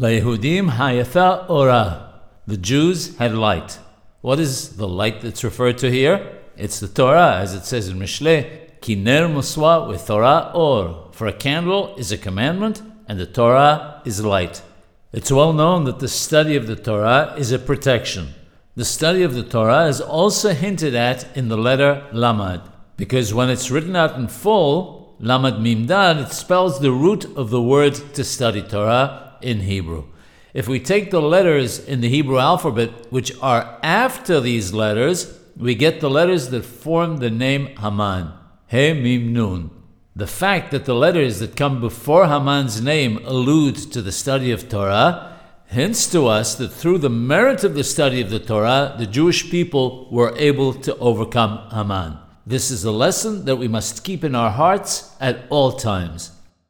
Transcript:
Hayatha ora. The Jews had light. What is the light that's referred to here? It's the Torah, as it says in Mishle, Kiner muswa with Torah or. For a candle is a commandment, and the Torah is light. It's well known that the study of the Torah is a protection. The study of the Torah is also hinted at in the letter Lamad, because when it's written out in full, Lamad Mimdad, it spells the root of the word to study Torah in Hebrew. If we take the letters in the Hebrew alphabet, which are after these letters, we get the letters that form the name Haman. He Mim Nun. The fact that the letters that come before Haman's name allude to the study of Torah hints to us that through the merit of the study of the Torah, the Jewish people were able to overcome Haman. This is a lesson that we must keep in our hearts at all times.